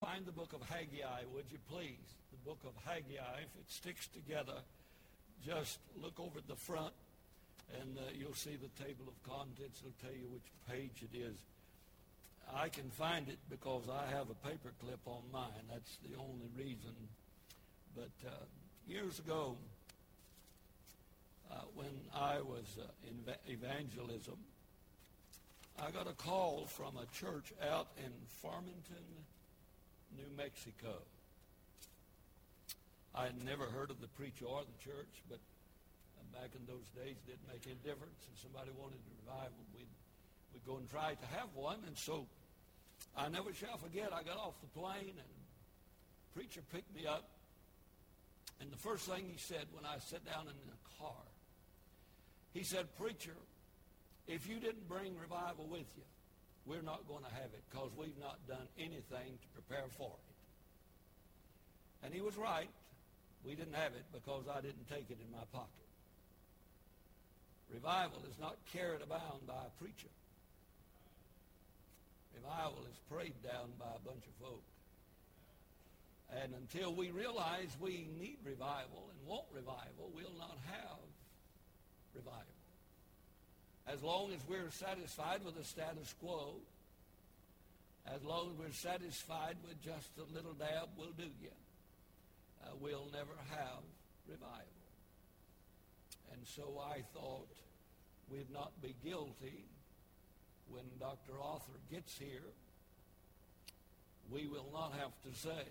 Find the book of Haggai, would you please? The book of Haggai, if it sticks together, just look over at the front and uh, you'll see the table of contents. It'll tell you which page it is. I can find it because I have a paper clip on mine. That's the only reason. But uh, years ago, uh, when I was uh, in evangelism, I got a call from a church out in Farmington, New Mexico. I had never heard of the preacher or the church, but back in those days it didn't make any difference. If somebody wanted a revival, we'd, we'd go and try to have one. And so I never shall forget, I got off the plane and the preacher picked me up. And the first thing he said when I sat down in the car, he said, Preacher, if you didn't bring revival with you, we're not going to have it because we've not done anything to prepare for it. And he was right. We didn't have it because I didn't take it in my pocket. Revival is not carried about by a preacher. Revival is prayed down by a bunch of folk. And until we realize we need revival and want revival, we'll not have revival. As long as we're satisfied with the status quo, as long as we're satisfied with just a little dab will do you, uh, we'll never have revival. And so I thought we'd not be guilty when Dr. Arthur gets here. We will not have to say,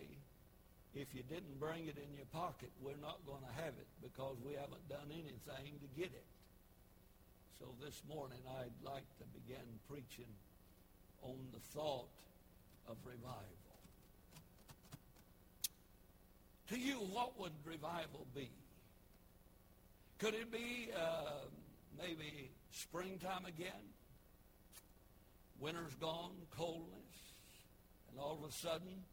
if you didn't bring it in your pocket, we're not going to have it because we haven't done anything to get it. So this morning I'd like to begin preaching on the thought of revival. To you, what would revival be? Could it be uh, maybe springtime again? Winter's gone, coldness, and all of a sudden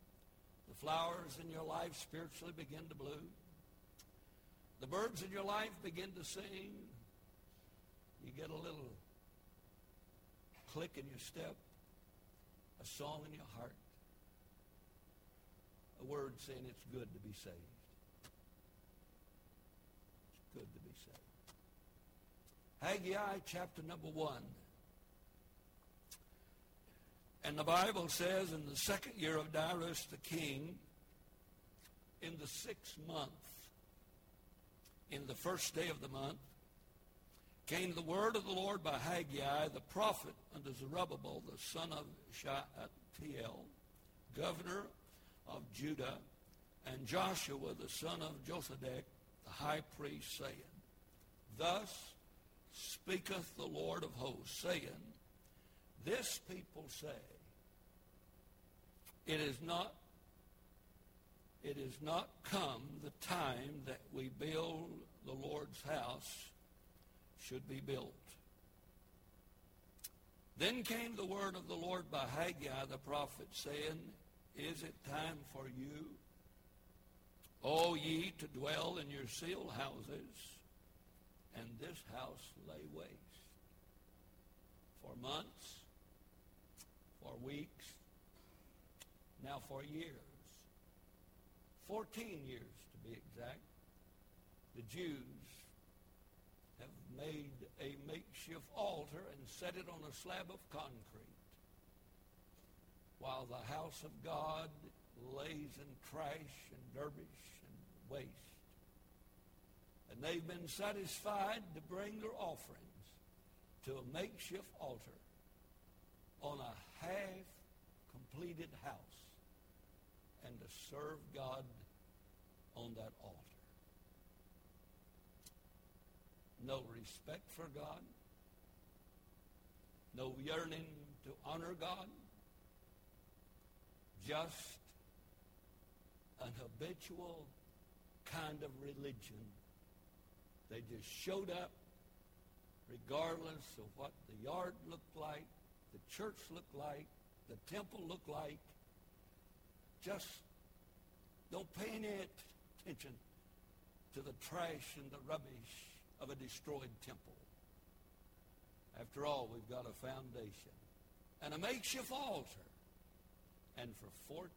the flowers in your life spiritually begin to bloom. The birds in your life begin to sing you get a little click in your step, a song in your heart, a word saying it's good to be saved. It's good to be saved. Haggai chapter number one. And the Bible says in the second year of Darius the king, in the sixth month, in the first day of the month, came the word of the Lord by Haggai, the prophet, unto Zerubbabel, the son of Shealtiel, governor of Judah, and Joshua, the son of Josedech, the high priest, saying, Thus speaketh the Lord of hosts, saying, This people say, It is not it is not come the time that we build the Lord's house should be built. Then came the word of the Lord by Haggai the prophet, saying, Is it time for you, O ye, to dwell in your sealed houses, and this house lay waste? For months, for weeks, now for years. Fourteen years, to be exact. The Jews made a makeshift altar and set it on a slab of concrete while the house of God lays in trash and derbish and waste. And they've been satisfied to bring their offerings to a makeshift altar on a half-completed house and to serve God on that altar no respect for God, no yearning to honor God, just an habitual kind of religion. They just showed up regardless of what the yard looked like, the church looked like, the temple looked like. Just don't pay any attention to the trash and the rubbish of a destroyed temple. After all, we've got a foundation and a makeshift altar And for 14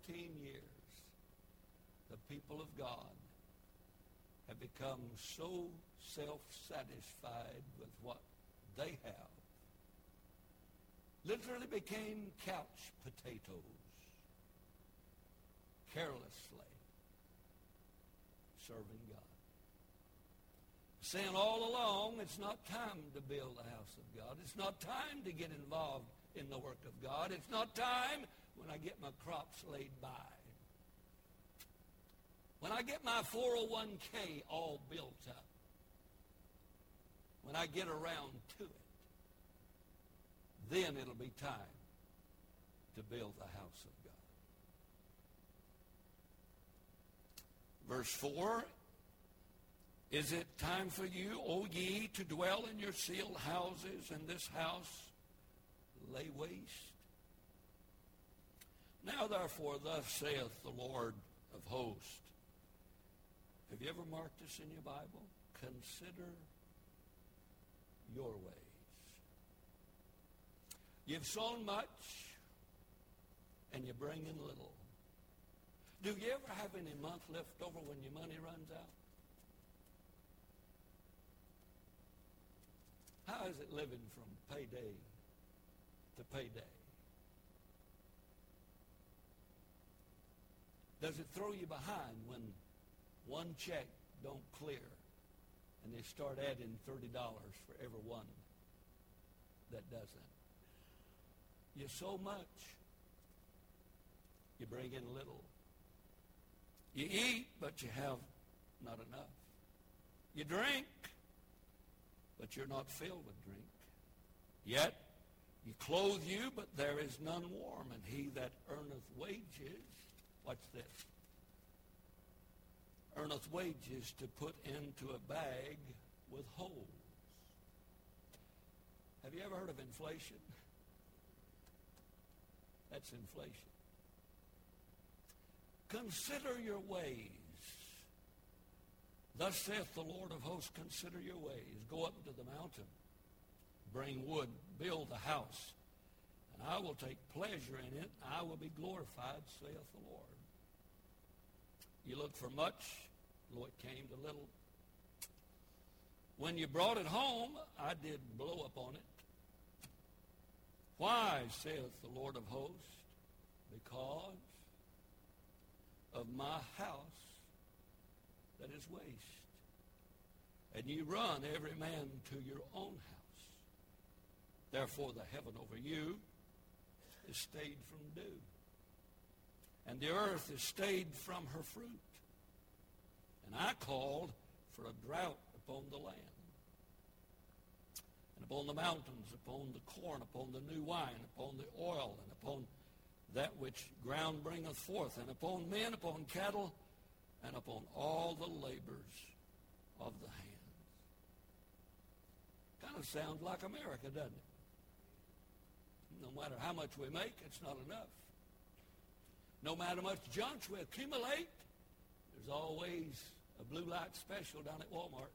years, the people of God have become so self-satisfied with what they have, literally became couch potatoes, carelessly serving God. Saying all along, it's not time to build the house of God. It's not time to get involved in the work of God. It's not time when I get my crops laid by. When I get my 401k all built up. When I get around to it. Then it'll be time to build the house of God. Verse 4, Is it time for you, O ye, to dwell in your sealed houses, and this house lay waste? Now therefore, thus saith the Lord of hosts. Have you ever marked this in your Bible? Consider your ways. You've sown much and you bring in little. Do you ever have any month left over when your money runs out? How is it living from payday to payday? Does it throw you behind when one check don't clear and they start adding $30 for every one that doesn't? You so much, you bring in little. You eat, but you have not enough. You drink, but you're not filled with drink. Yet you clothe you, but there is none warm, and he that earneth wages Watch this. Earneth wages to put into a bag with holes. Have you ever heard of inflation? That's inflation. Consider your ways. Thus saith the Lord of hosts, consider your ways. Go up into the mountain. Bring wood. Build a house. And I will take pleasure in it. I will be glorified, saith the Lord. You look for much, lo, it came to little. When you brought it home, I did blow up on it. Why, saith the Lord of hosts? Because of my house that is waste. And you run every man to your own house. Therefore the heaven over you is stayed from dew and the earth is stayed from her fruit. And I called for a drought upon the land, and upon the mountains, upon the corn, upon the new wine, upon the oil, and upon that which ground bringeth forth, and upon men, upon cattle, and upon all the labors of the hands. Kind of sounds like America, doesn't it? No matter how much we make, it's not enough. No matter much junk we accumulate, there's always a blue light special down at Walmart.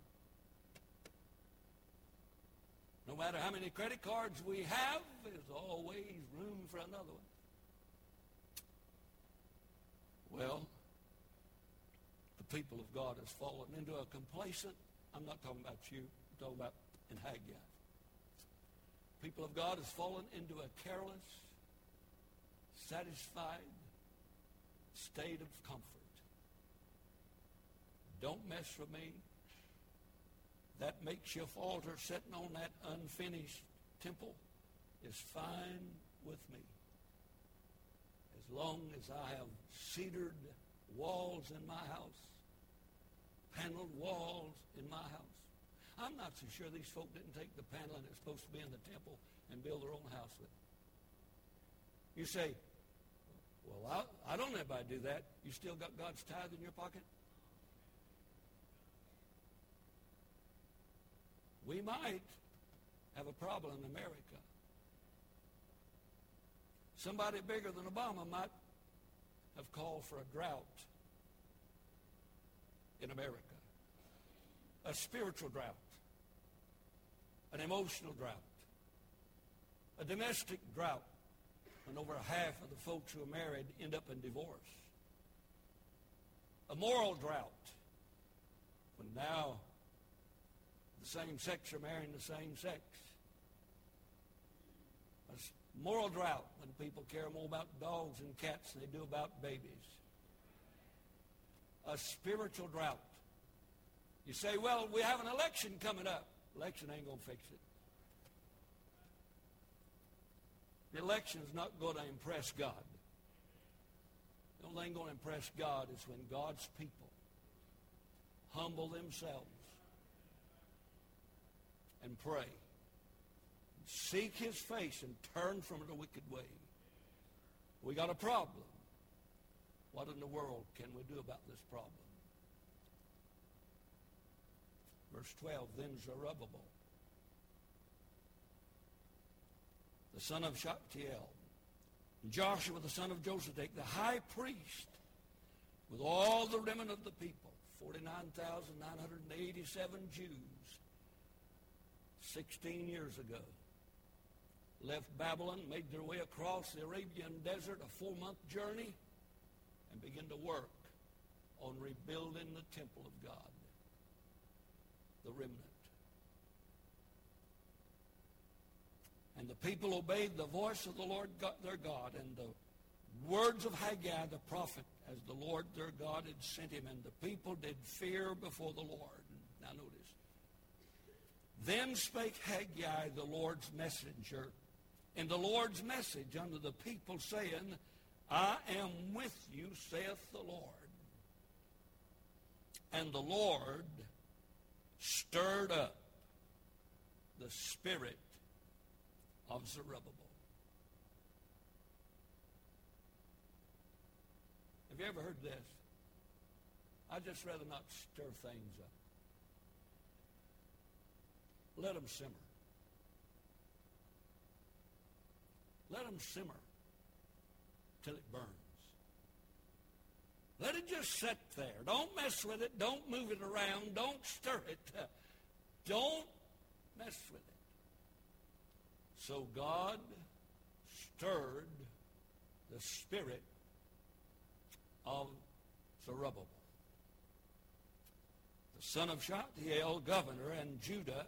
No matter how many credit cards we have, there's always room for another one. Well, people of God has fallen into a complacent, I'm not talking about you, I'm talking about in Haggai. People of God has fallen into a careless, satisfied, state of comfort. Don't mess with me. That makeshift altar sitting on that unfinished temple is fine with me. As long as I have cedared walls in my house, paneled walls in my house. I'm not so sure these folk didn't take the paneling that's supposed to be in the temple and build their own house with it. You say, well, I, I don't know if I do that. You still got God's tithe in your pocket? We might have a problem in America. Somebody bigger than Obama might have called for a drought in America. A spiritual drought. An emotional drought. A domestic drought when over half of the folks who are married end up in divorce. A moral drought when now the same sex are marrying the same sex. A moral drought when people care more about dogs and cats than they do about babies. A spiritual drought. You say, well, we have an election coming up. Election ain't going to fix it. The election is not going to impress God. The only thing going to impress God is when God's people humble themselves and pray. Seek his face and turn from the wicked way. We got a problem. What in the world can we do about this problem? Verse 12, then Zerubbabel the son of Shealtiel, Joshua the son of Josedech, the high priest, with all the remnant of the people, 49,987 Jews, 16 years ago, left Babylon, made their way across the Arabian desert, a four-month journey, and began to work on rebuilding the temple of God, the remnant. And the people obeyed the voice of the Lord their God and the words of Haggai the prophet as the Lord their God had sent him. And the people did fear before the Lord. Now notice. Then spake Haggai the Lord's messenger in the Lord's message unto the people, saying, I am with you, saith the Lord. And the Lord stirred up the spirit of Zerubbabel. Have you ever heard this? I'd just rather not stir things up. Let them simmer. Let them simmer till it burns. Let it just sit there. Don't mess with it. Don't move it around. Don't stir it. Don't mess with it. So God stirred the spirit of Zerubbabel, the son of Shealtiel, governor in Judah,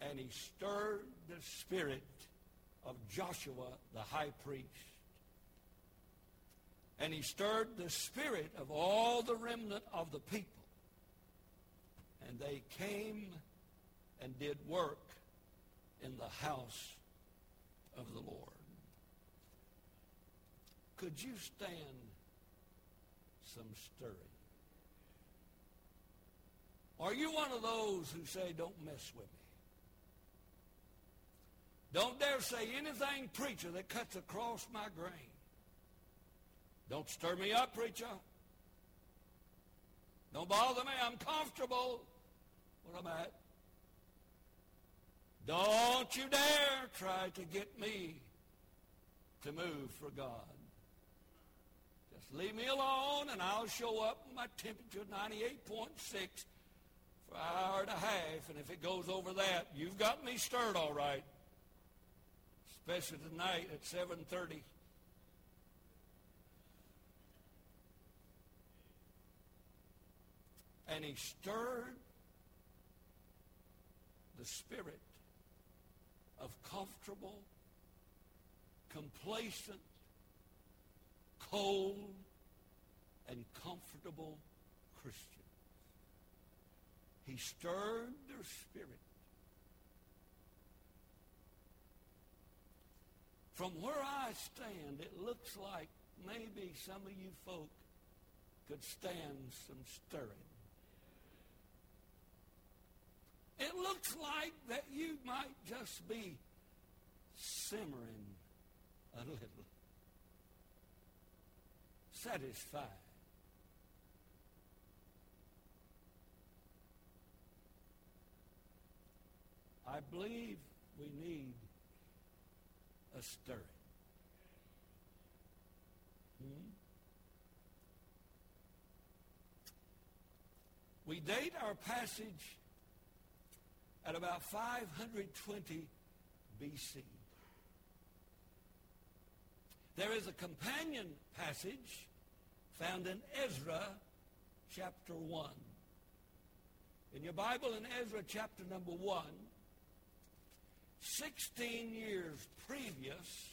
and he stirred the spirit of Joshua, the high priest. And he stirred the spirit of all the remnant of the people. And they came and did work in the house of the Lord. Could you stand some stirring? Are you one of those who say, don't mess with me? Don't dare say anything, preacher, that cuts across my grain. Don't stir me up, preacher. Don't bother me. I'm comfortable where I'm at. Don't you dare try to get me to move for God. Just leave me alone and I'll show up my temperature 98.6 for an hour and a half. And if it goes over that, you've got me stirred all right. Especially tonight at 7.30. And he stirred the spirit of comfortable, complacent, cold, and comfortable Christians. He stirred their spirit. From where I stand, it looks like maybe some of you folk could stand some stirring. It looks like that you might just be simmering a little, satisfied. I believe we need a stirring. Hmm? We date our passage at about 520 BC. There is a companion passage found in Ezra chapter 1. In your Bible in Ezra chapter number 1, 16 years previous,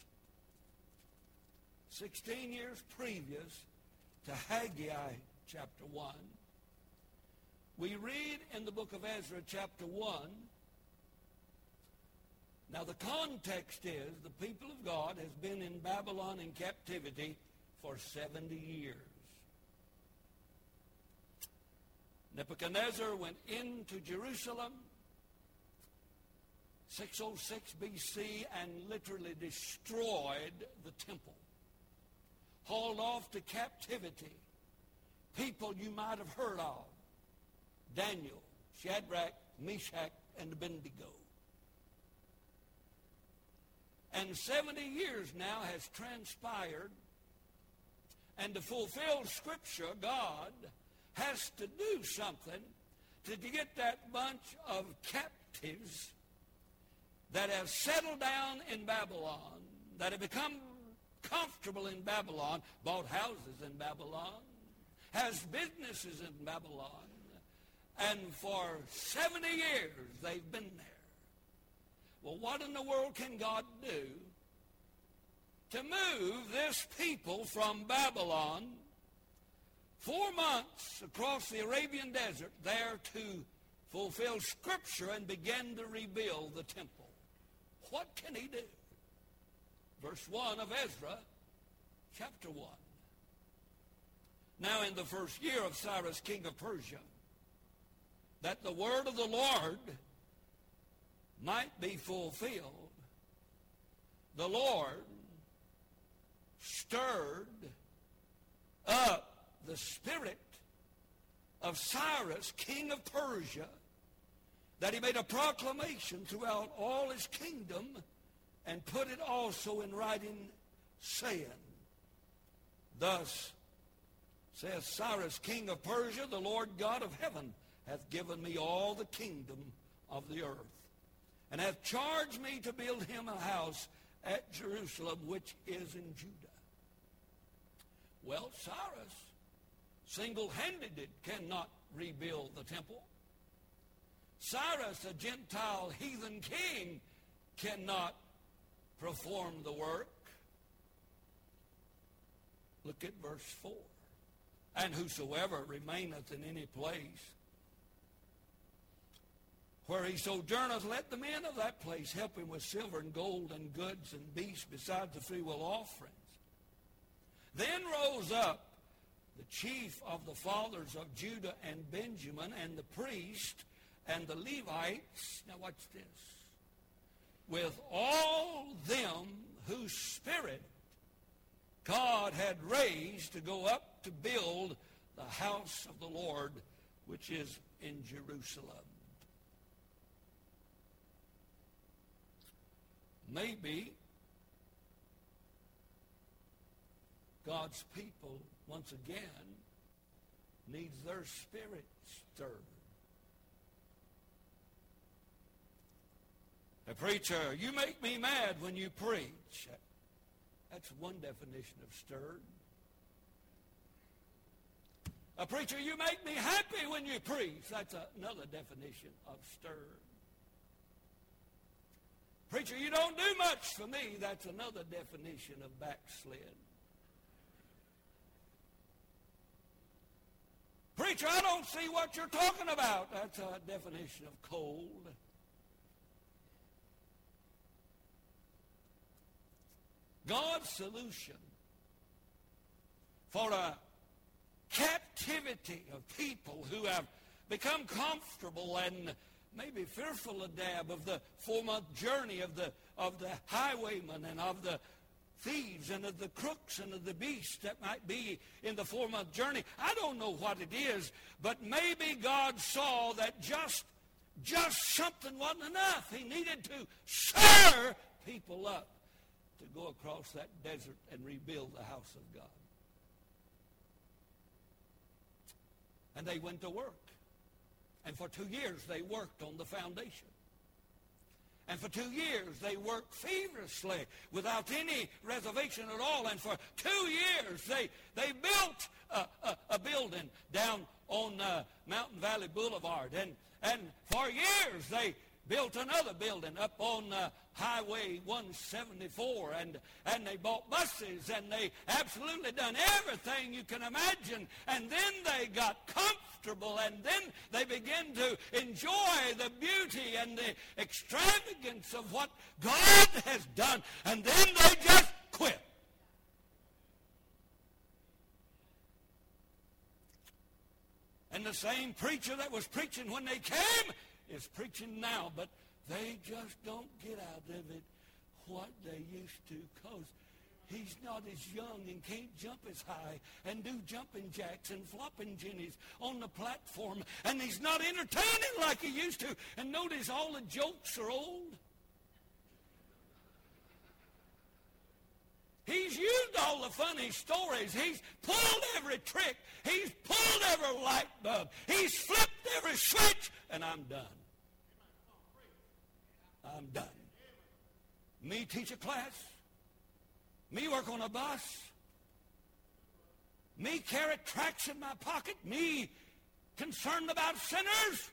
16 years previous to Haggai chapter 1, we read in the book of Ezra chapter 1, now the context is the people of God has been in Babylon in captivity for 70 years. Nebuchadnezzar went into Jerusalem 606 BC and literally destroyed the temple. Hauled off to captivity people you might have heard of. Daniel, Shadrach, Meshach, and Abednego. And 70 years now has transpired, and to fulfill Scripture, God has to do something to get that bunch of captives that have settled down in Babylon, that have become comfortable in Babylon, bought houses in Babylon, has businesses in Babylon, and for 70 years they've been there. Well, what in the world can God do to move this people from Babylon four months across the Arabian desert there to fulfill Scripture and begin to rebuild the temple? What can he do? Verse 1 of Ezra, chapter 1. Now in the first year of Cyrus, king of Persia, that the word of the Lord might be fulfilled, the Lord stirred up the spirit of Cyrus, king of Persia, that he made a proclamation throughout all his kingdom and put it also in writing, saying, Thus says Cyrus, king of Persia, the Lord God of heaven hath given me all the kingdom of the earth and hath charged me to build him a house at Jerusalem, which is in Judah. Well, Cyrus, single-handed, cannot rebuild the temple. Cyrus, a Gentile heathen king, cannot perform the work. Look at verse 4. And whosoever remaineth in any place where he sojourneth, let the men of that place help him with silver and gold and goods and beasts besides the freewill offerings. Then rose up the chief of the fathers of Judah and Benjamin and the priest and the Levites. Now watch this. With all them whose spirit God had raised to go up to build the house of the Lord, which is in Jerusalem. Maybe God's people, once again, needs their spirit stirred. A preacher, you make me mad when you preach. That's one definition of stirred. A preacher, you make me happy when you preach. That's another definition of stirred. Preacher, you don't do much for me. That's another definition of backslid. Preacher, I don't see what you're talking about. That's a definition of cold. God's solution for a captivity of people who have become comfortable and maybe fearful a dab of the four-month journey of the, of the highwaymen and of the thieves and of the crooks and of the beasts that might be in the four-month journey. I don't know what it is, but maybe God saw that just, just something wasn't enough. He needed to stir people up to go across that desert and rebuild the house of God. And they went to work. And for two years they worked on the foundation. And for two years, they worked feverishly without any reservation at all. And for two years, they, they built a, a, a building down on uh, Mountain Valley Boulevard. And, and for years, they built another building up on uh, Highway 174, and, and they bought buses, and they absolutely done everything you can imagine. And then they got comfortable, and then they began to enjoy the beauty and the extravagance of what God has done, and then they just quit. And the same preacher that was preaching when they came is preaching now, but they just don't get out of it what they used to because he's not as young and can't jump as high and do jumping jacks and flopping jennies on the platform. And he's not entertaining like he used to. And notice all the jokes are old. He's used all the funny stories. He's pulled every trick. He's pulled every light bulb. He's flipped every switch. And I'm done. I'm done. Me teach a class. Me work on a bus. Me carry tracts in my pocket. Me concerned about sinners.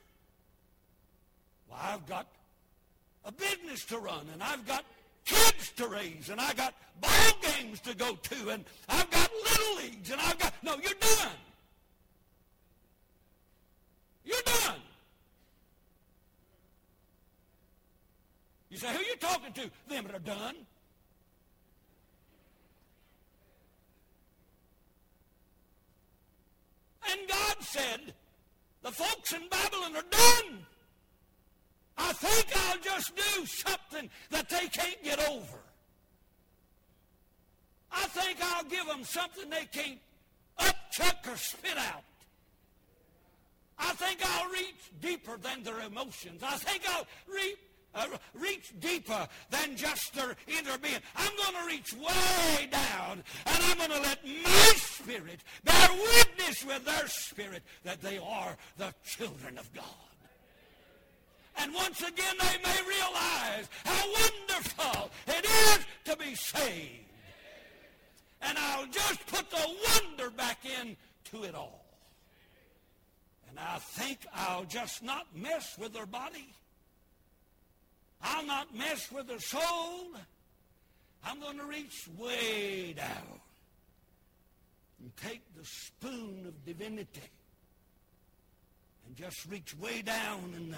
Well, I've got a business to run, and I've got kids to raise, and I got ball games to go to, and I've got little leagues, and I've got no. You're done. You're done. You say, who are you talking to? Them that are done. And God said, the folks in Babylon are done. I think I'll just do something that they can't get over. I think I'll give them something they can't upchuck or spit out. I think I'll reach deeper than their emotions. I think I'll reach uh, reach deeper than just their inner being. I'm going to reach way down, and I'm going to let my spirit bear witness with their spirit that they are the children of God. And once again, they may realize how wonderful it is to be saved. And I'll just put the wonder back into it all. And I think I'll just not mess with their body. I'll not mess with their soul. I'm going to reach way down and take the spoon of divinity and just reach way down in the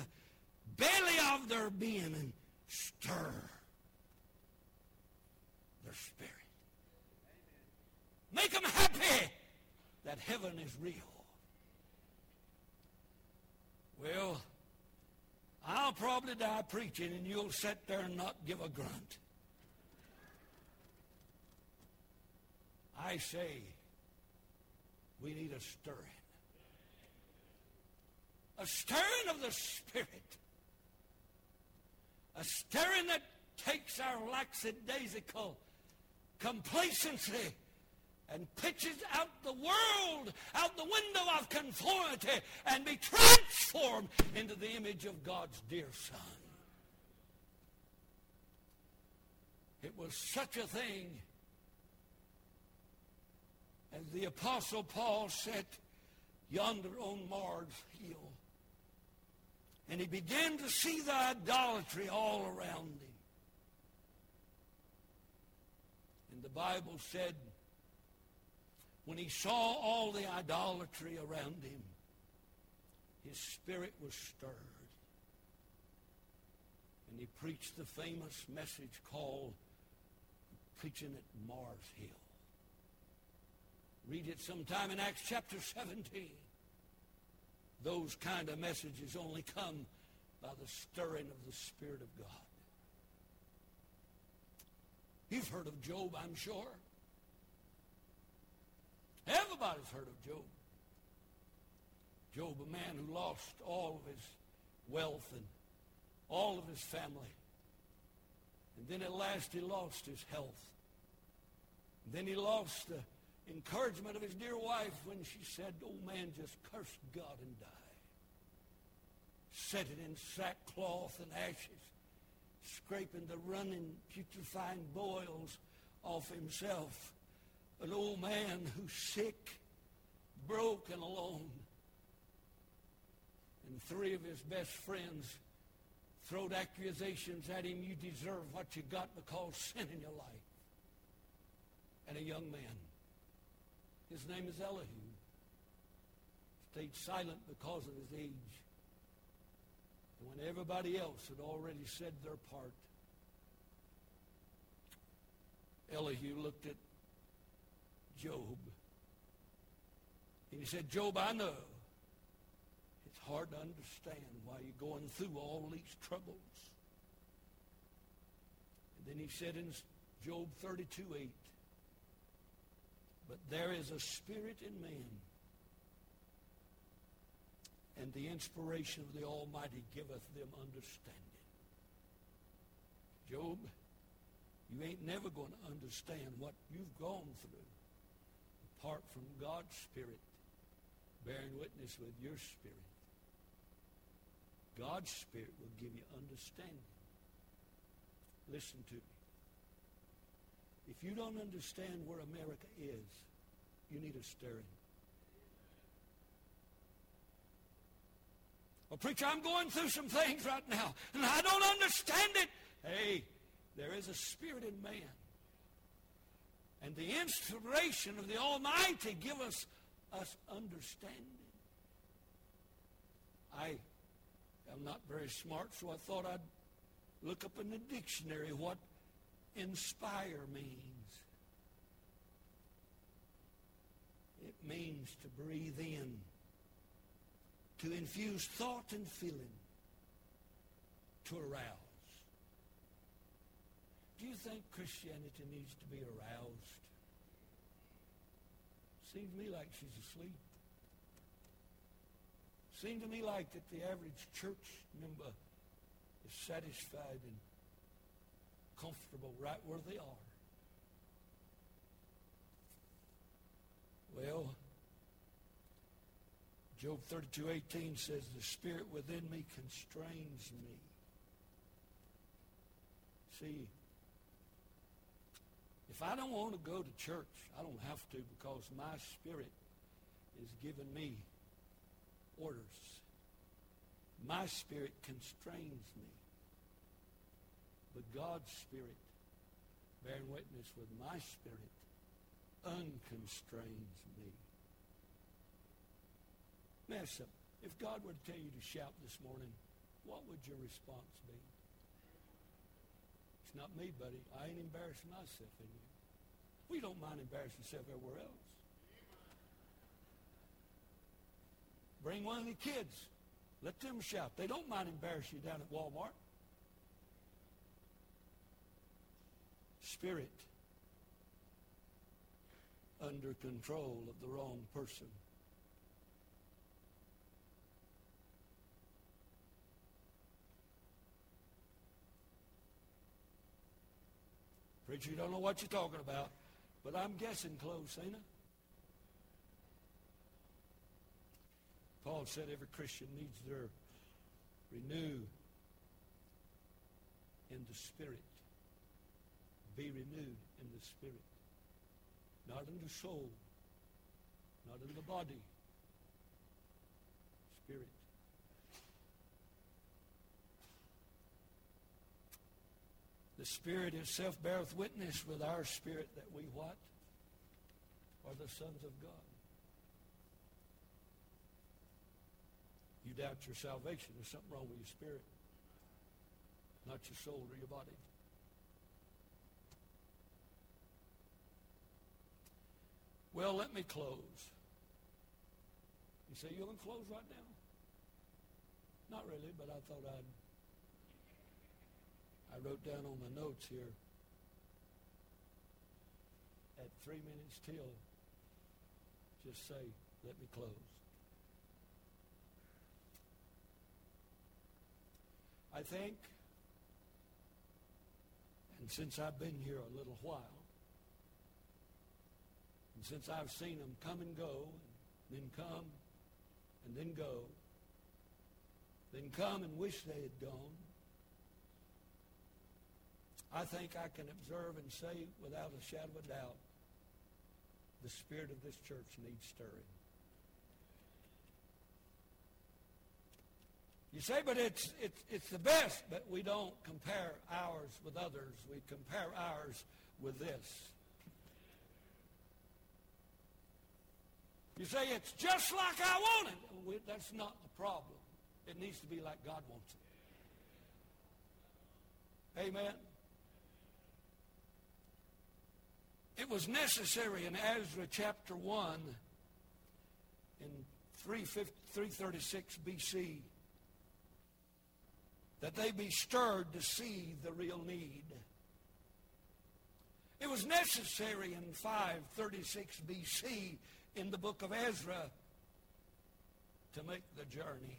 belly of their being and stir their spirit. Make them happy that heaven is real. Well, I'll probably die preaching and you'll sit there and not give a grunt. I say we need a stirring. A stirring of the Spirit. A stirring that takes our lackadaisical complacency and pitches out the world out the window of conformity and be transformed into the image of God's dear Son. It was such a thing as the Apostle Paul sat yonder on Mars Hill. And he began to see the idolatry all around him. And the Bible said when he saw all the idolatry around him, his spirit was stirred. And he preached the famous message called Preaching at Mars Hill. Read it sometime in Acts chapter 17. Those kind of messages only come by the stirring of the Spirit of God. You've heard of Job, I'm sure. Everybody's heard of Job. Job, a man who lost all of his wealth and all of his family. And then at last he lost his health. And then he lost the encouragement of his dear wife when she said, old man, just curse God and die. Set it in sackcloth and ashes. scraping the running, putrefying boils off himself. An old man who's sick, broke, and alone. And three of his best friends throwed accusations at him. You deserve what you got because sin in your life. And a young man, his name is Elihu, stayed silent because of his age. And when everybody else had already said their part, Elihu looked at Job. And he said, Job, I know it's hard to understand why you're going through all these troubles. And then he said in Job 32, 8, But there is a spirit in man, and the inspiration of the Almighty giveth them understanding. Job, you ain't never going to understand what you've gone through apart from God's Spirit bearing witness with your spirit. God's Spirit will give you understanding. Listen to me. If you don't understand where America is, you need a stirring. Well, preacher, I'm going through some things right now, and I don't understand it. Hey, there is a spirit in man. And the inspiration of the Almighty give us, us understanding. I am not very smart, so I thought I'd look up in the dictionary what inspire means. It means to breathe in, to infuse thought and feeling, to arouse. Do you think Christianity needs to be aroused? Seems to me like she's asleep. Seems to me like that the average church member is satisfied and comfortable right where they are. Well, Job 32:18 says, "The spirit within me constrains me." See, if I don't want to go to church, I don't have to because my spirit is giving me orders. My spirit constrains me. But God's spirit, bearing witness with my spirit, unconstrains me. Up. If God were to tell you to shout this morning, what would your response be? It's not me, buddy. I ain't embarrassing myself in you. We don't mind embarrassing ourselves everywhere else. Bring one of the kids. Let them shout. They don't mind embarrassing you down at Walmart. Spirit under control of the wrong person. Preacher, you don't know what you're talking about, but I'm guessing close, ain't it? Paul said every Christian needs their renew in the spirit. Be renewed in the spirit. Not in the soul. Not in the body. Spirit. The Spirit itself beareth witness with our spirit that we what? Are the sons of God. You doubt your salvation. There's something wrong with your spirit. Not your soul or your body. Well, let me close. You say, you're going to close right now? Not really, but I thought I'd I wrote down on my notes here at three minutes till, just say, let me close. I think, and since I've been here a little while, and since I've seen them come and go, and then come, and then go, then come and wish they had gone, I think I can observe and say without a shadow of doubt, the spirit of this church needs stirring. You say, but it's, it's, it's the best, but we don't compare ours with others. We compare ours with this. You say, it's just like I want it. That's not the problem. It needs to be like God wants it. Amen. It was necessary in Ezra chapter 1 in 336 BC that they be stirred to see the real need. It was necessary in 536 BC in the book of Ezra to make the journey.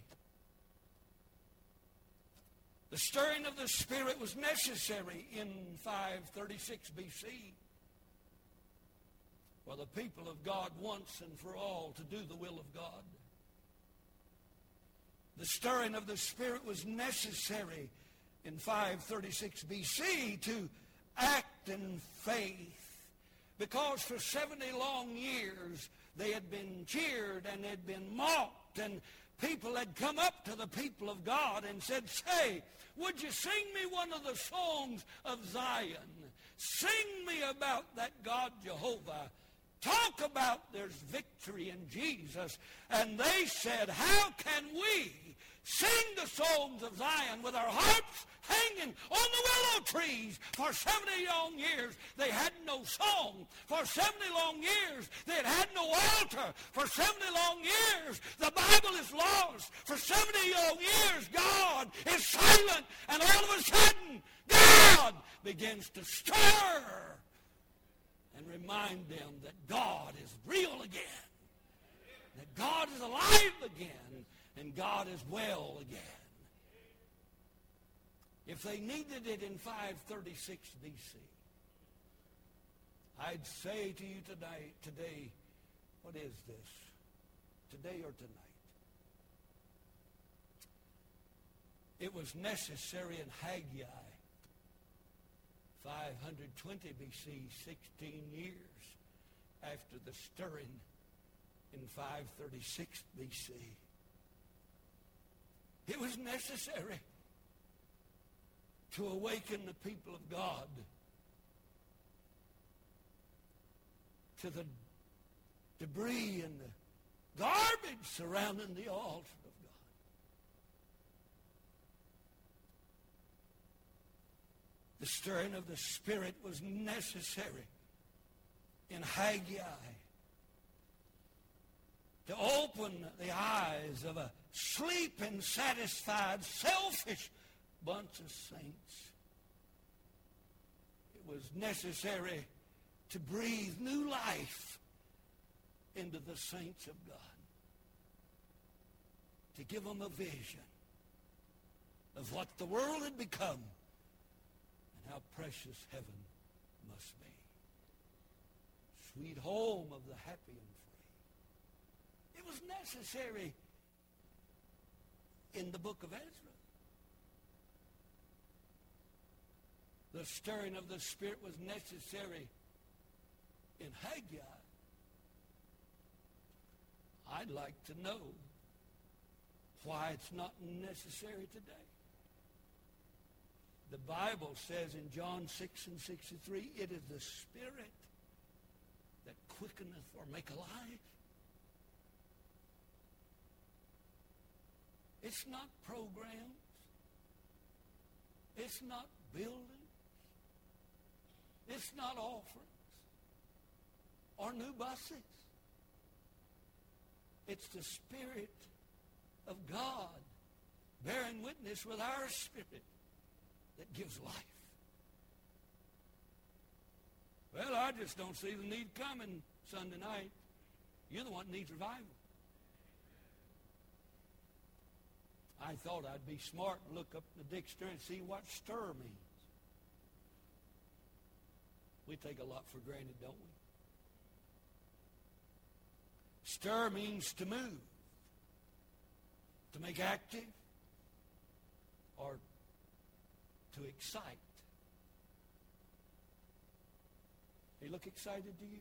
The stirring of the Spirit was necessary in 536 BC for the people of God once and for all to do the will of God. The stirring of the Spirit was necessary in 536 BC to act in faith because for 70 long years they had been cheered and had been mocked and people had come up to the people of God and said, say, would you sing me one of the songs of Zion? Sing me about that God Jehovah talk about there's victory in Jesus. And they said, how can we sing the songs of Zion with our harps hanging on the willow trees for 70 long years. They had no song. For 70 long years, they had had no altar. For 70 long years, the Bible is lost. For 70 long years, God is silent. And all of a sudden, God begins to stir and remind them that God is real again, that God is alive again, and God is well again. If they needed it in 536 BC, I'd say to you today, today, what is this? Today or tonight? It was necessary in Haggai 520 BC, 16 years after the stirring in 536 BC. It was necessary to awaken the people of God to the debris and the garbage surrounding the altar. Of God. The stirring of the Spirit was necessary in Haggai to open the eyes of a sleeping, satisfied, selfish bunch of saints. It was necessary to breathe new life into the saints of God, to give them a vision of what the world had become and how precious heaven must be. Sweet home of the happy and free. It was necessary in the book of Ezra. The stirring of the Spirit was necessary in Haggai. I'd like to know why it's not necessary today. The Bible says in John 6 and 63, it is the Spirit that quickeneth or make alive. It's not programs. It's not buildings. It's not offerings or new buses. It's the Spirit of God bearing witness with our spirit that gives life. Well, I just don't see the need coming Sunday night. You're the one that needs revival. I thought I'd be smart and look up the dictionary and see what stir means. We take a lot for granted, don't we? Stir means to move, to make active, or to excite. They look excited to you?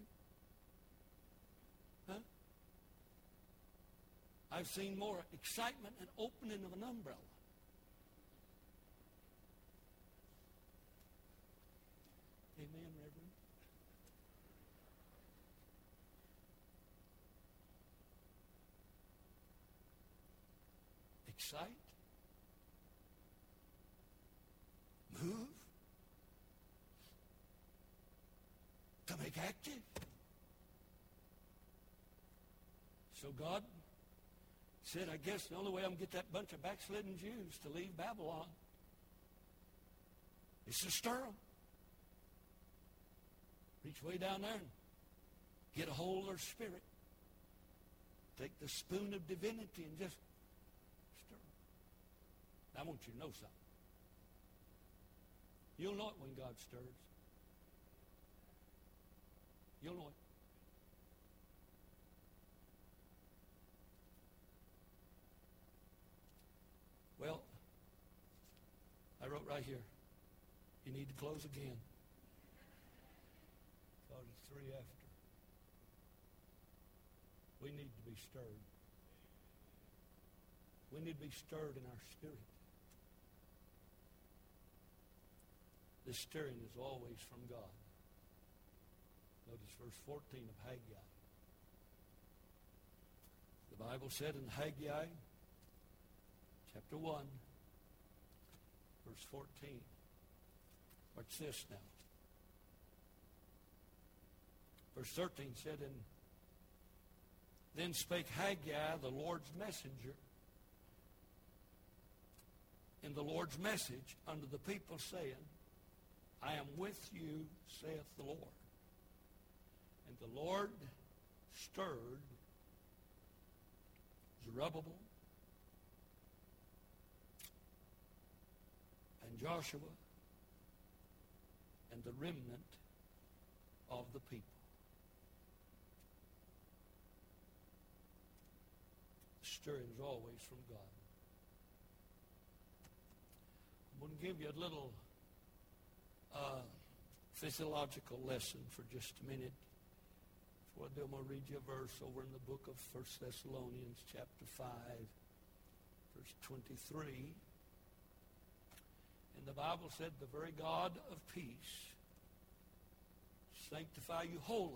I've seen more excitement and opening of an umbrella. Amen, Reverend. Excite. Move. To make active. So God said, I guess the only way I'm going to get that bunch of backslidden Jews to leave Babylon is to stir them. Reach way down there and get a hold of their spirit. Take the spoon of divinity and just stir them. I want you to know something. You'll know it when God stirs. You'll know it. Well, I wrote right here, you need to close again. It's three after. We need to be stirred. We need to be stirred in our spirit. This stirring is always from God. Notice verse 14 of Haggai. The Bible said in Haggai chapter 1, verse 14. What's this now? Verse 13 said, And then spake Haggai, the Lord's messenger, in the Lord's message unto the people, saying, I am with you, saith the Lord. And the Lord stirred Zerubbabel Joshua and the remnant of the people. The stirring is always from God. I'm going to give you a little uh, physiological lesson for just a minute. Before I do, I'm going to read you a verse over in the book of 1 Thessalonians chapter 5, verse 23. And the Bible said, the very God of peace sanctify you wholly.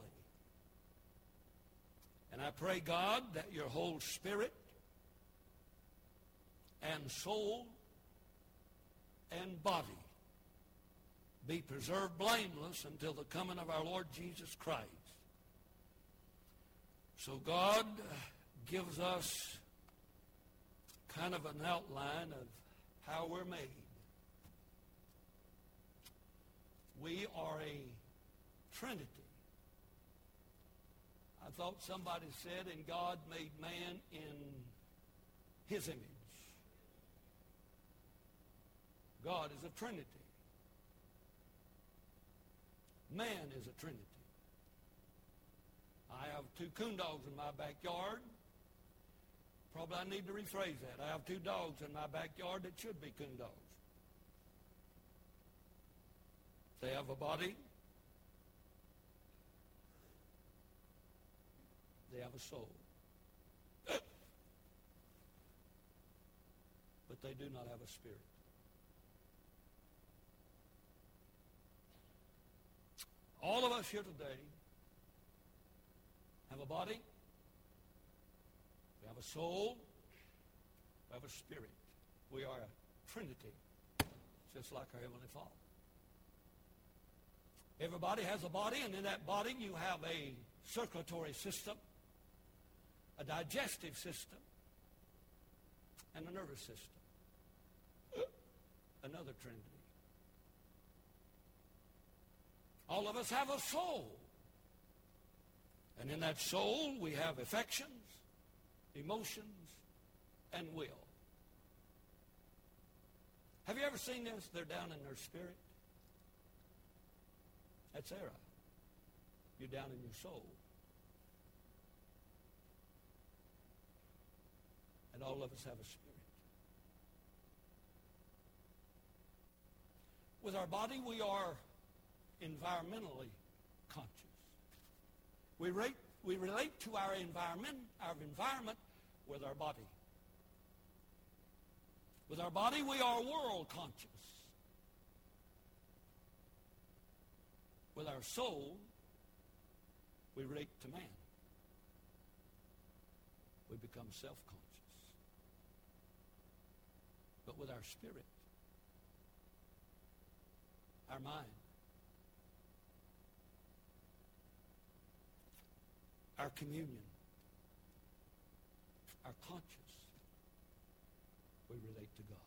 And I pray, God, that your whole spirit and soul and body be preserved blameless until the coming of our Lord Jesus Christ. So God gives us kind of an outline of how we're made. We are a trinity. I thought somebody said, and God made man in his image. God is a trinity. Man is a trinity. I have two coon dogs in my backyard. Probably I need to rephrase that. I have two dogs in my backyard that should be coon dogs. They have a body. They have a soul. but they do not have a spirit. All of us here today have a body, we have a soul, we have a spirit. We are a trinity, just like our Heavenly Father. Everybody has a body, and in that body you have a circulatory system, a digestive system, and a nervous system. Another trinity. All of us have a soul. And in that soul, we have affections, emotions, and will. Have you ever seen this? They're down in their spirit. That's era. You're down in your soul. And all of us have a spirit. With our body, we are environmentally conscious. We, rate, we relate to our environment, our environment with our body. With our body, we are world conscious. With our soul, we relate to man. We become self-conscious. But with our spirit, our mind, our communion, our conscience, we relate to God.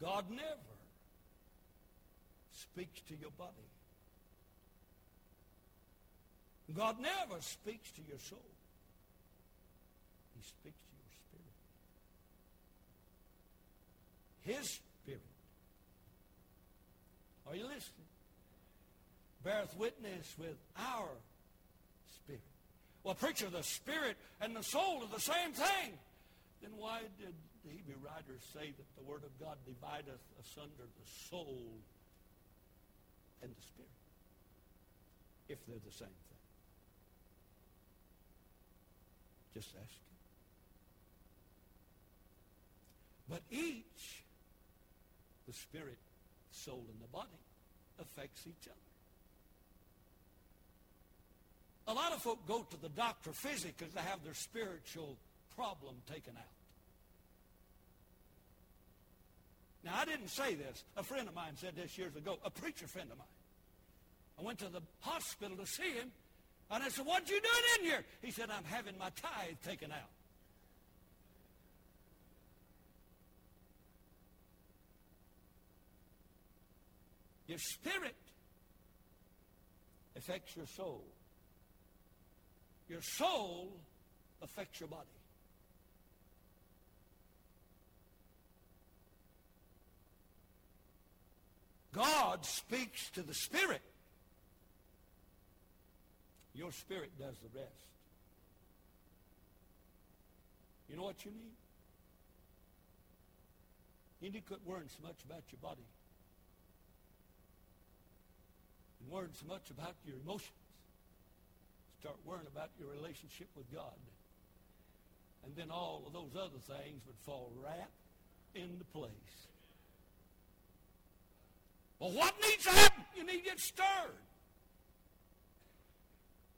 God never speaks to your body. God never speaks to your soul. He speaks to your spirit. His spirit. Are you listening? Beareth witness with our spirit. Well, preacher, the spirit and the soul are the same thing. Then why did the Hebrew writers say that the Word of God divideth asunder the soul and the spirit? If they're the same thing. Just asking. But each, the spirit, soul, and the body, affects each other. A lot of folk go to the doctor physically they have their spiritual problem taken out. Now, I didn't say this. A friend of mine said this years ago, a preacher friend of mine. I went to the hospital to see him, and I said, what you doing in here? He said, I'm having my tithe taken out. Your spirit affects your soul. Your soul affects your body. God speaks to the spirit. Your spirit does the rest. You know what you need? You need to quit worrying so much about your body. And worrying so much about your emotions. Start worrying about your relationship with God. And then all of those other things would fall right into place. Well, what needs to happen? You need to get stirred.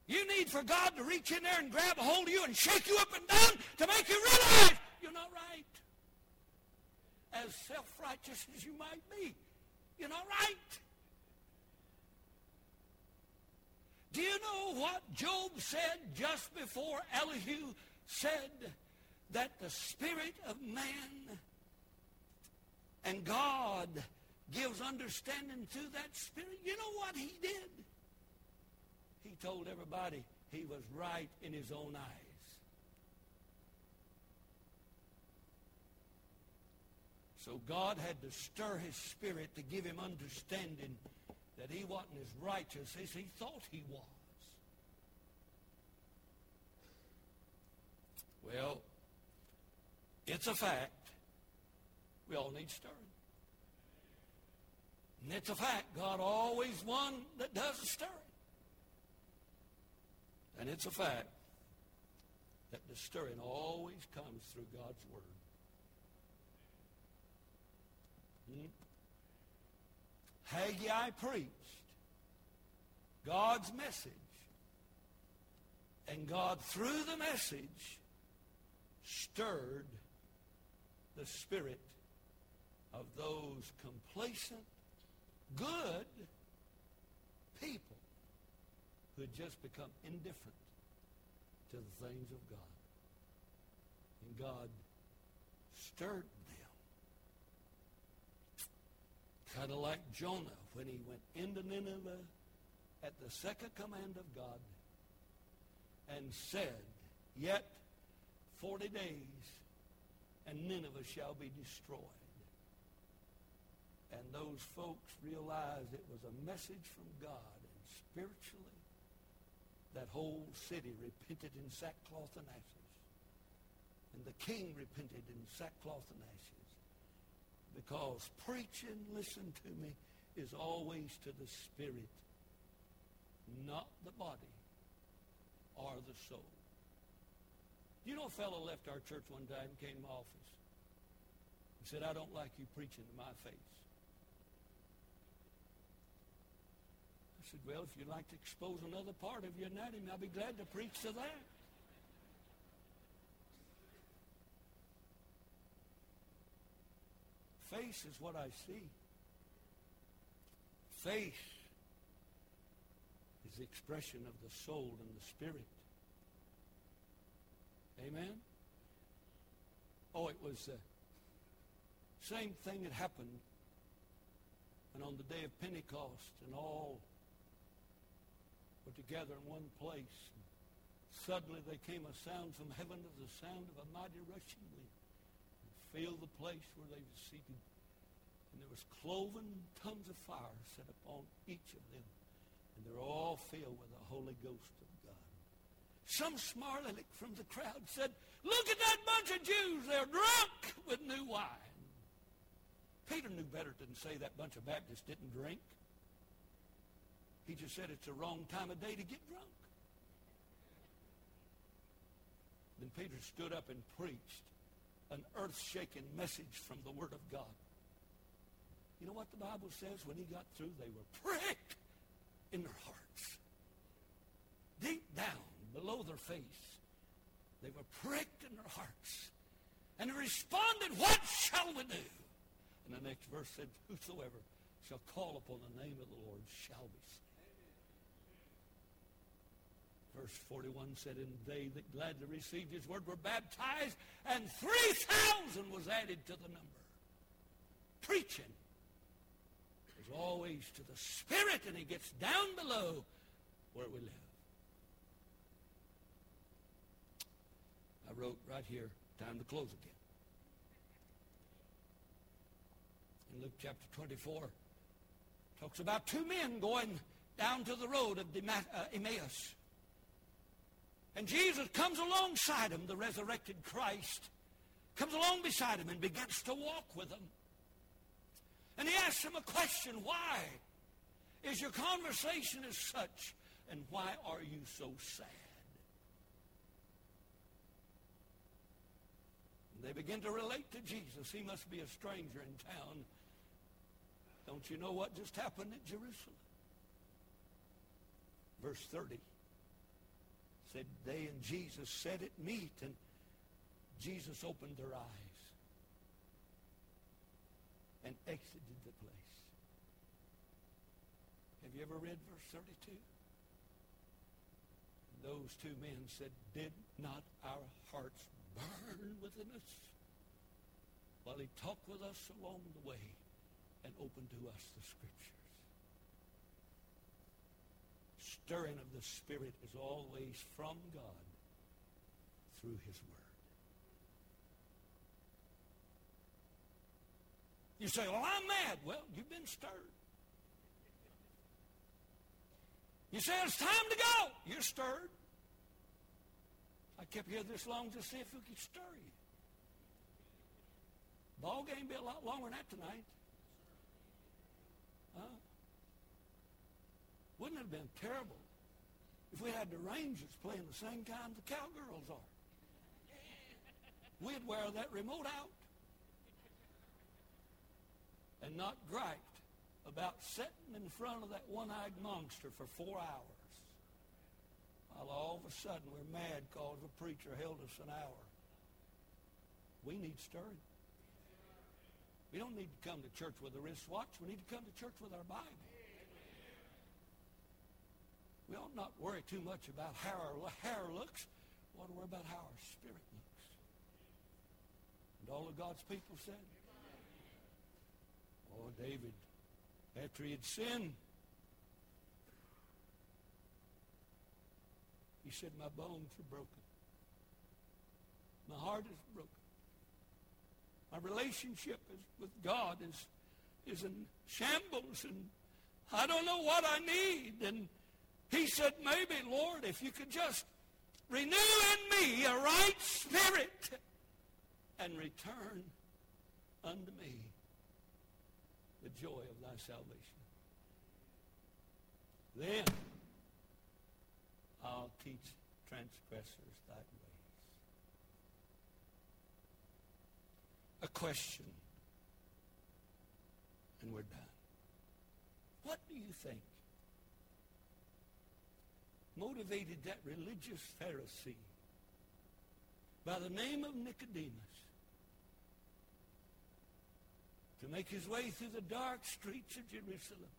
You need for God to reach in there and grab a hold of you and shake you up and down to make you realize you're not right. As self-righteous as you might be, you're not right. Do you know what Job said just before Elihu said that the spirit of man and God gives understanding to that spirit. You know what he did? He told everybody he was right in his own eyes. So God had to stir his spirit to give him understanding that he wasn't as righteous as he thought he was. Well, it's a fact. We all need stirring. And it's a fact. God always one that does the stirring. And it's a fact that the stirring always comes through God's Word. Hmm? Haggai preached God's message. And God, through the message, stirred the spirit of those complacent good people who had just become indifferent to the things of God. And God stirred them. Kind of like Jonah when he went into Nineveh at the second command of God and said, Yet 40 days and Nineveh shall be destroyed. And those folks realized it was a message from God. And spiritually, that whole city repented in sackcloth and ashes. And the king repented in sackcloth and ashes. Because preaching, listen to me, is always to the spirit, not the body or the soul. You know, a fellow left our church one time and came to my office. He said, I don't like you preaching to my face. Said, well, if you'd like to expose another part of your anatomy, I'll be glad to preach to that. Face is what I see. Face is the expression of the soul and the spirit. Amen? Oh, it was the same thing that happened and on the day of Pentecost and all were together in one place. Suddenly there came a sound from heaven as the sound of a mighty rushing wind and filled the place where they were seated. And there was cloven tongues of fire set upon each of them. And they're all filled with the Holy Ghost of God. Some smart aleck from the crowd said, look at that bunch of Jews. They're drunk with new wine. Peter knew better than say that bunch of Baptists didn't drink. He just said it's the wrong time of day to get drunk. Then Peter stood up and preached an earth-shaking message from the Word of God. You know what the Bible says? When he got through, they were pricked in their hearts. Deep down, below their face, they were pricked in their hearts. And they responded, what shall we do? And the next verse said, whosoever shall call upon the name of the Lord shall be saved. Verse 41 said, And they that gladly received his word were baptized, and 3,000 was added to the number. Preaching is always to the Spirit, and he gets down below where we live. I wrote right here, time to close again. In Luke chapter 24, talks about two men going down to the road of uh, Emmaus. And Jesus comes alongside him, the resurrected Christ, comes along beside him and begins to walk with him. And he asks him a question, why is your conversation as such, and why are you so sad? And they begin to relate to Jesus. He must be a stranger in town. Don't you know what just happened at Jerusalem? Verse 30 said they and Jesus said it meet, and Jesus opened their eyes and exited the place. Have you ever read verse 32? Those two men said, Did not our hearts burn within us while he talked with us along the way and opened to us the scripture? Stirring of the Spirit is always from God through his word. You say, well, I'm mad. Well, you've been stirred. You say, it's time to go. You're stirred. I kept here this long to see if we could stir you. Ball game be a lot longer than that tonight. Huh? Wouldn't it have been terrible if we had the Rangers playing the same time the Cowgirls are? We'd wear that remote out and not gripe about sitting in front of that one-eyed monster for four hours. While all of a sudden we're mad because the preacher held us an hour. We need stirring. We don't need to come to church with a wristwatch. We need to come to church with our Bible. We ought not worry too much about how our hair looks. We ought to worry about how our spirit looks. And all of God's people said, Oh, David, after he had sinned, he said, my bones are broken. My heart is broken. My relationship is, with God is, is in shambles, and I don't know what I need. And he said, maybe, Lord, if you could just renew in me a right spirit and return unto me the joy of thy salvation. Then I'll teach transgressors thy ways. A question, and we're done. What do you think motivated that religious Pharisee by the name of Nicodemus to make his way through the dark streets of Jerusalem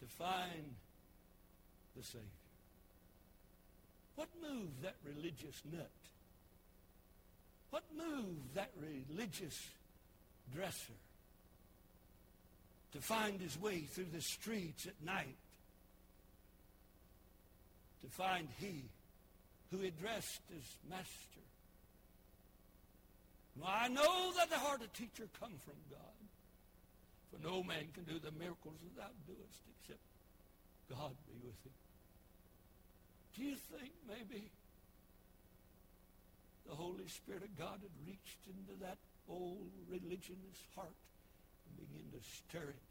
to find the Savior. What moved that religious nut? What moved that religious dresser to find his way through the streets at night to find he who addressed as master? Now, I know that the heart of teacher come from God. For no man can do the miracles that thou doest except God be with him. Do you think maybe the Holy Spirit of God had reached into that old religionist heart and began to stir it?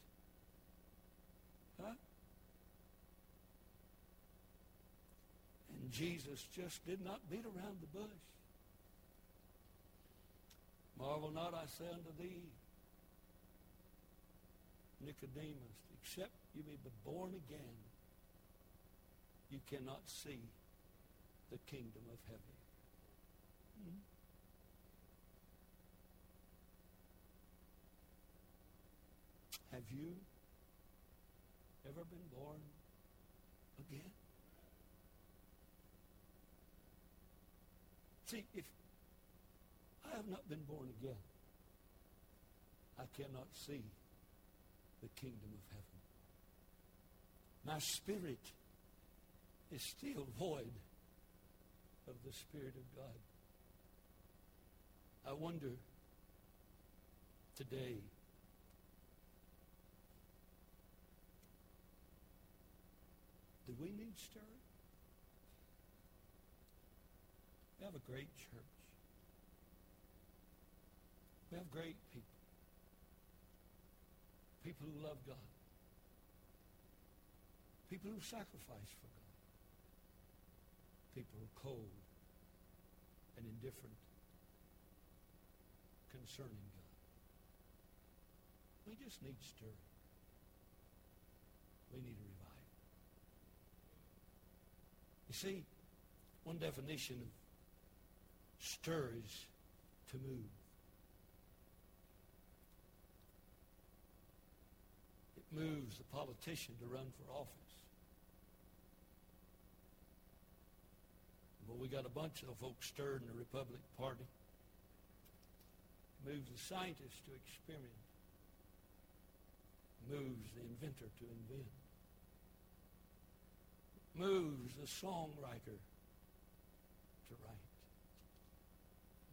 Huh? Jesus just did not beat around the bush. Marvel not, I say unto thee, Nicodemus, except you may be born again, you cannot see the kingdom of heaven. Hmm? Have you ever been born again? See, if I have not been born again, I cannot see the kingdom of heaven. My spirit is still void of the Spirit of God. I wonder today do we need stirring? We have a great church. We have great people. People who love God. People who sacrifice for God people who are cold and indifferent concerning God. We just need stirring. We need a revival. You see, one definition of stir is to move. It moves the politician to run for office. Well, we got a bunch of folks stirred in the Republican Party. Moves the scientist to experiment. Moves the inventor to invent. Moves the songwriter to write.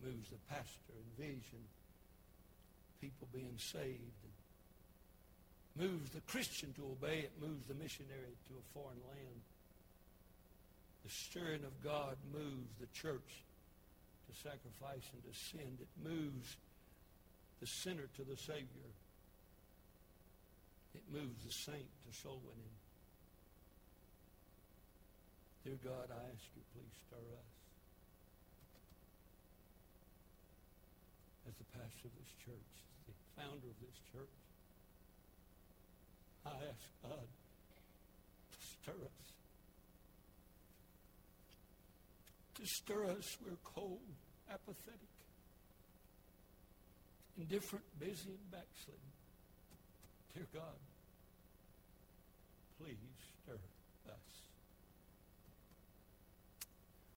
Moves the pastor envision people being saved. moves the Christian to obey. It moves the missionary to a foreign land. The stirring of God moves the church to sacrifice and to sin. It moves the sinner to the Savior. It moves the saint to soul winning. Dear God, I ask you, please stir us. As the pastor of this church, the founder of this church, I ask God to stir us. to stir us. We're cold, apathetic, indifferent, busy, and backslidden. Dear God, please.